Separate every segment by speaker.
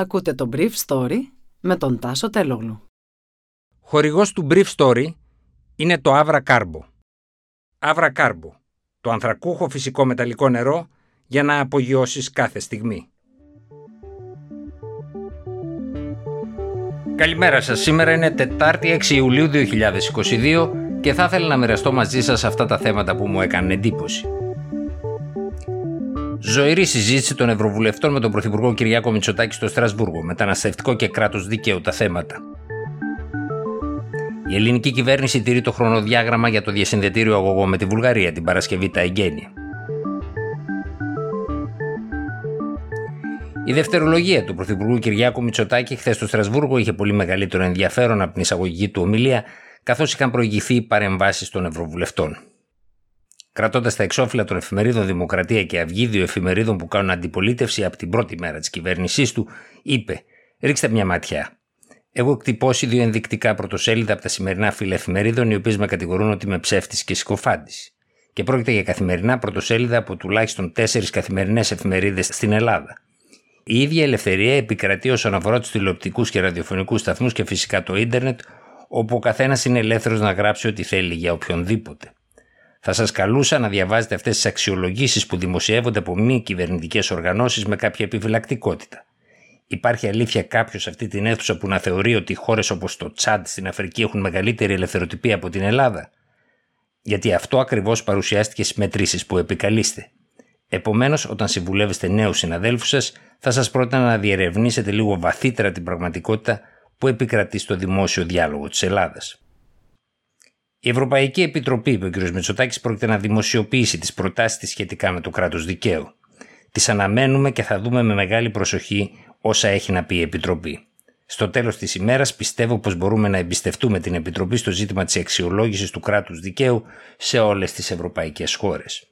Speaker 1: Ακούτε το Brief Story με τον Τάσο Τελόγλου.
Speaker 2: Χορηγός του Brief Story είναι το Avra Carbo. Avra Carbo, το ανθρακούχο φυσικό μεταλλικό νερό για να απογειώσεις κάθε στιγμή. Καλημέρα σας. Σήμερα είναι Τετάρτη 6 Ιουλίου 2022 και θα ήθελα να μοιραστώ μαζί σας αυτά τα θέματα που μου έκανε εντύπωση. Ζωηρή συζήτηση των Ευρωβουλευτών με τον Πρωθυπουργό Κυριάκο Μητσοτάκη στο Στρασβούργο. Μεταναστευτικό και κράτος δικαίου τα θέματα. Η ελληνική κυβέρνηση τηρεί το χρονοδιάγραμμα για το διασυνδετήριο αγωγό με τη Βουλγαρία την Παρασκευή τα εγγένεια. Η δευτερολογία του Πρωθυπουργού Κυριάκου Μητσοτάκη χθες στο Στρασβούργο είχε πολύ μεγαλύτερο ενδιαφέρον από την εισαγωγική του ομιλία, καθώς είχαν προηγηθεί παρεμβάσεις των Ευρωβουλευτών. Κρατώντας τα εξώφυλλα των εφημερίδων Δημοκρατία και Αυγή, δύο εφημερίδων που κάνουν αντιπολίτευση από την πρώτη μέρα της κυβέρνησής του, είπε: Ρίξτε μια ματιά. Έχω εκτυπώσει δύο ενδεικτικά πρωτοσέλιδα από τα σημερινά φύλλα εφημερίδων, οι οποίες με κατηγορούν ότι είμαι ψεύτης και συκοφάντης. Και πρόκειται για καθημερινά πρωτοσέλιδα από τουλάχιστον τέσσερις καθημερινές εφημερίδες στην Ελλάδα. Η ίδια ελευθερία επικρατεί όσον αφορά τους τηλεοπτικούς και ραδιοφωνικούς σταθμούς και φυσικά το ίντερνετ, όπου ο καθένας είναι ελεύθερος να γράψει ό,τι θέλει για οποιονδήποτε. Θα σας καλούσα να διαβάζετε αυτές τις αξιολογήσεις που δημοσιεύονται από μη κυβερνητικές οργανώσεις με κάποια επιφυλακτικότητα. Υπάρχει αλήθεια κάποιος σε αυτή την αίθουσα που να θεωρεί ότι χώρες όπως το Τσάντ στην Αφρική έχουν μεγαλύτερη ελευθεροτυπία από την Ελλάδα; Γιατί αυτό ακριβώς παρουσιάστηκε στις μετρήσεις που επικαλείστε. Επομένως, όταν συμβουλεύεστε νέους συναδέλφους σας, θα σας πρότεινα να διερευνήσετε λίγο βαθύτερα την πραγματικότητα που επικρατεί στο δημόσιο διάλογο της Ελλάδας. Η Ευρωπαϊκή Επιτροπή, είπε ο κ. Μητσοτάκης, πρόκειται να δημοσιοποιήσει τις προτάσεις της σχετικά με το κράτος δικαίου. Τις αναμένουμε και θα δούμε με μεγάλη προσοχή όσα έχει να πει η Επιτροπή. Στο τέλος της ημέρας, πιστεύω πως μπορούμε να εμπιστευτούμε την Επιτροπή στο ζήτημα της αξιολόγησης του κράτους δικαίου σε όλες τις ευρωπαϊκές χώρες.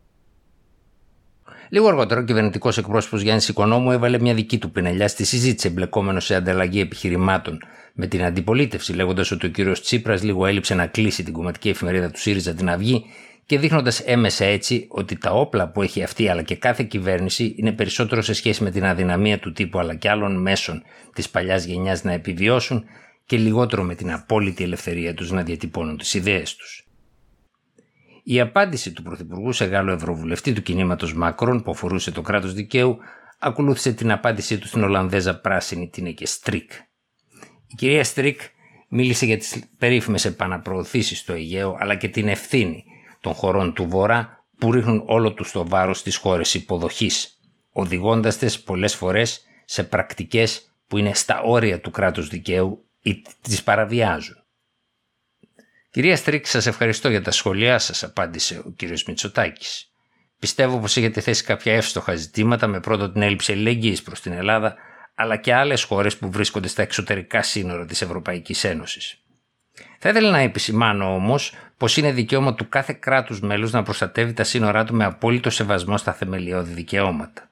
Speaker 2: Λίγο αργότερα, ο κυβερνητικός εκπρόσωπος Γιάννης Οικονόμου έβαλε μια δική του πινελιά στη συζήτηση, εμπλεκόμενο σε ανταλλαγή επιχειρημάτων με την αντιπολίτευση, λέγοντας ότι ο κ. Τσίπρας λίγο έλειψε να κλείσει την κομματική εφημερίδα του ΣΥΡΙΖΑ την Αυγή και δείχνοντας έμεσα έτσι ότι τα όπλα που έχει αυτή αλλά και κάθε κυβέρνηση είναι περισσότερο σε σχέση με την αδυναμία του τύπου αλλά και άλλων μέσων της παλιάς γενιάς να επιβιώσουν και λιγότερο με την απόλυτη ελευθερία τους να διατυπώνουν τις ιδέες τους. Η απάντηση του Πρωθυπουργού σε Γάλλο Ευρωβουλευτή του κινήματος Μακρόν που αφορούσε το κράτος δικαίου ακολούθησε την απάντησή του στην Ολλανδέζα πράσινη την Στρίκ. Η κυρία Στρίκ μίλησε για τις περίφημες επαναπροωθήσεις στο Αιγαίο αλλά και την ευθύνη των χωρών του Βορρά που ρίχνουν όλο τους το βάρος στις χώρες υποδοχής, οδηγώντας τες πολλές φορές σε πρακτικές που είναι στα όρια του κράτους δικαίου ή τις παραβιάζουν. Κυρία Στρίκ, σας ευχαριστώ για τα σχόλιά σας, απάντησε ο κύριος Μητσοτάκης. Πιστεύω πως έχετε θέσει κάποια εύστοχα ζητήματα με πρώτο την έλλειψη ελεγγύης προς την Ελλάδα αλλά και άλλες χώρες που βρίσκονται στα εξωτερικά σύνορα της Ευρωπαϊκής Ένωσης. Θα ήθελα να επισημάνω όμως πως είναι δικαίωμα του κάθε κράτους μέλους να προστατεύει τα σύνορά του με απόλυτο σεβασμό στα θεμελιώδη δικαιώματα.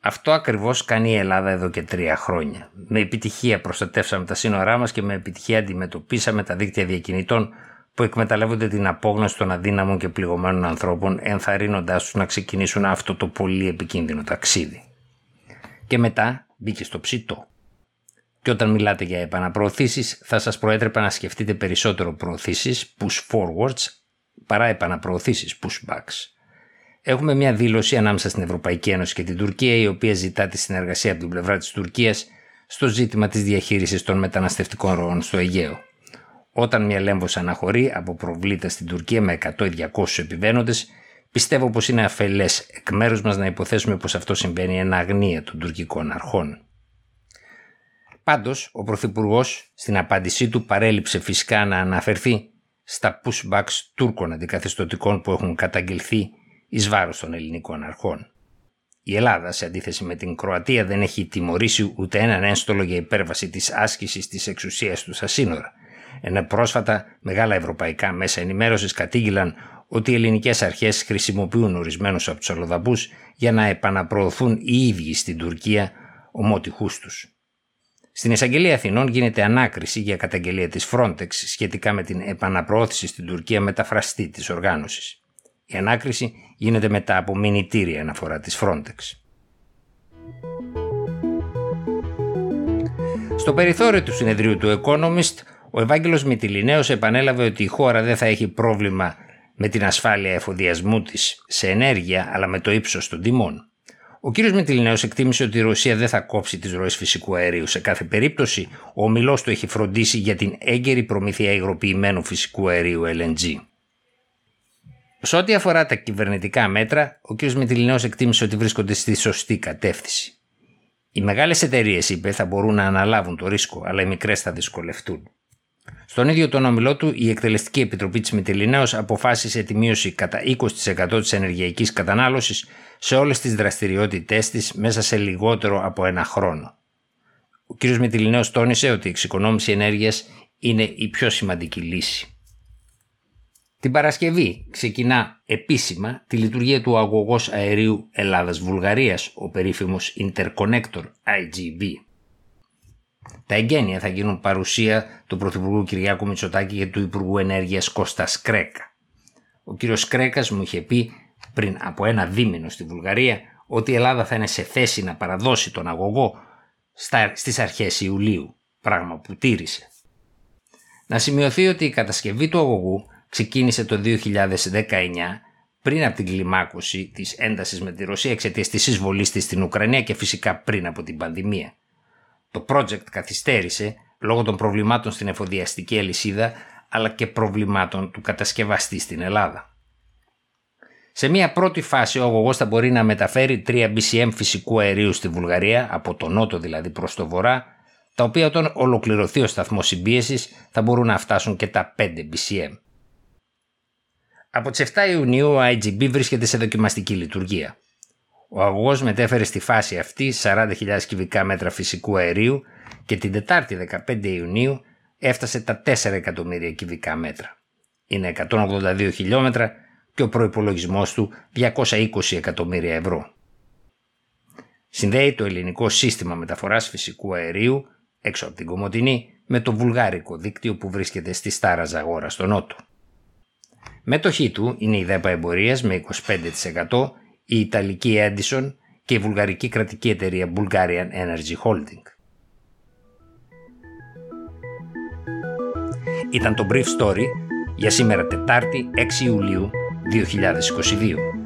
Speaker 2: Αυτό ακριβώς κάνει η Ελλάδα εδώ και τρία χρόνια. Με επιτυχία προστατεύσαμε τα σύνορά μας και με επιτυχία αντιμετωπίσαμε τα δίκτυα διακινητών που εκμεταλλεύονται την απόγνωση των αδύναμων και πληγωμένων ανθρώπων ενθαρρύνοντάς τους να ξεκινήσουν αυτό το πολύ επικίνδυνο ταξίδι και μετά μπήκε στο ψητό. Και όταν μιλάτε για επαναπροωθήσεις θα σας προέτρεπα να σκεφτείτε περισσότερο προωθήσεις push forwards παρά επαναπροωθήσεις pushbacks. Έχουμε μια δήλωση ανάμεσα στην Ευρωπαϊκή Ένωση και την Τουρκία η οποία ζητά τη συνεργασία από την πλευρά της Τουρκίας στο ζήτημα της διαχείρισης των μεταναστευτικών ροών στο Αιγαίο. Όταν μια λέμβος αναχωρεί από προβλήτα στην Τουρκία με 100 200 επιβαίνοντες, Πιστεύω πως είναι αφελές εκ μέρους μας να υποθέσουμε πως αυτό συμβαίνει εν αγνία των τουρκικών αρχών. Πάντως, ο Πρωθυπουργός στην απάντησή του παρέλειψε φυσικά να αναφερθεί στα pushbacks Τούρκων αντικαθεστωτικών που έχουν καταγγελθεί εις βάρος των ελληνικών αρχών. Η Ελλάδα, σε αντίθεση με την Κροατία, δεν έχει τιμωρήσει ούτε έναν ένστολο για υπέρβαση της άσκησης της εξουσίας του στα σύνορα. Ενώ πρόσφατα μεγάλα ευρωπαϊκά μέσα ενημέρωσης κατήγγυλαν ότι οι ελληνικές αρχές χρησιμοποιούν ορισμένους από τους αλλοδαπούς για να επαναπροωθούν οι ίδιοι στην Τουρκία ομότυχούς τους. Στην εισαγγελία Αθηνών γίνεται ανάκριση για καταγγελία της Frontex σχετικά με την επαναπροώθηση στην Τουρκία μεταφραστή της οργάνωσης. Η ανάκριση γίνεται μετά από μηνυτήρια αναφορά της Frontex. Στο περιθώριο του συνεδρίου του Economist, ο Ευάγγελος Μητυλινέος επανέλαβε ότι η χώρα δεν θα έχει πρόβλημα με την ασφάλεια εφοδιασμού της σε ενέργεια, αλλά με το ύψος των τιμών. Ο κ. Μητυλινέος εκτίμησε ότι η Ρωσία δεν θα κόψει τις ροές φυσικού αερίου. Σε κάθε περίπτωση, ο ομιλός του έχει φροντίσει για την έγκαιρη προμήθεια υγροποιημένου φυσικού αερίου LNG. Σε ό,τι αφορά τα κυβερνητικά μέτρα, ο κ. Μητυλινέος εκτίμησε ότι βρίσκονται στη σωστή κατεύθυνση. Οι μεγάλες εταιρείες, είπε, θα μπορούν να αναλάβουν το ρίσκο, αλλά οι μικρές θα δυσκολευτούν. Στον ίδιο τον ομιλό του, η Εκτελεστική Επιτροπή της Μητυλινέως αποφάσισε τη μείωση κατά 20% της ενεργειακής κατανάλωσης σε όλες τις δραστηριότητές της μέσα σε λιγότερο από ένα χρόνο. Ο κ. Μητυλινέως τόνισε ότι η εξοικονόμηση ενέργειας είναι η πιο σημαντική λύση. Την Παρασκευή ξεκινά επίσημα τη λειτουργία του αγωγός αερίου Ελλάδας-Βουλγαρίας, ο περίφημος Interconnector IGB. Τα εγγένεια θα γίνουν παρουσία του Πρωθυπουργού Κυριάκου Μητσοτάκη και του Υπουργού Ενέργειας Κώστας Κρέκα. Ο κύριος Κρέκας μου είχε πει πριν από ένα δίμηνο στη Βουλγαρία ότι η Ελλάδα θα είναι σε θέση να παραδώσει τον αγωγό στις αρχές Ιουλίου, πράγμα που τήρησε. Να σημειωθεί ότι η κατασκευή του αγωγού ξεκίνησε το 2019 πριν από την κλιμάκωση της έντασης με τη Ρωσία εξαιτίας της εισβολής της στην Ουκρανία και φυσικά πριν από την πανδημία. Το project καθυστέρησε λόγω των προβλημάτων στην εφοδιαστική αλυσίδα αλλά και προβλημάτων του κατασκευαστή στην Ελλάδα. Σε μια πρώτη φάση ο αγωγός θα μπορεί να μεταφέρει 3 BCM φυσικού αερίου στη Βουλγαρία, από το νότο δηλαδή προς το βορρά, τα οποία όταν ολοκληρωθεί ο σταθμός συμπίεσης θα μπορούν να φτάσουν και τα 5 BCM. Από τις 7 Ιουνίου ο IGB βρίσκεται σε δοκιμαστική λειτουργία. Ο αγωγός μετέφερε στη φάση αυτή 40.000 κυβικά μέτρα φυσικού αερίου και την Τετάρτη 15 Ιουνίου έφτασε τα 4 εκατομμύρια κυβικά μέτρα. Είναι 182 χιλιόμετρα και ο προϋπολογισμός του 220 εκατομμύρια ευρώ. Συνδέει το ελληνικό σύστημα μεταφοράς φυσικού αερίου έξω από την Κομωτινή με το βουλγάρικο δίκτυο που βρίσκεται στη Στάρα Ζαγόρα στο νότο. Μέτοχή του είναι η ΔΕΠΑ Εμπορίας με 25%, η Ιταλική Edison και η βουλγαρική κρατική εταιρεία Bulgarian Energy Holding. Ήταν το Brief Story για σήμερα Τετάρτη 6 Ιουλίου 2022.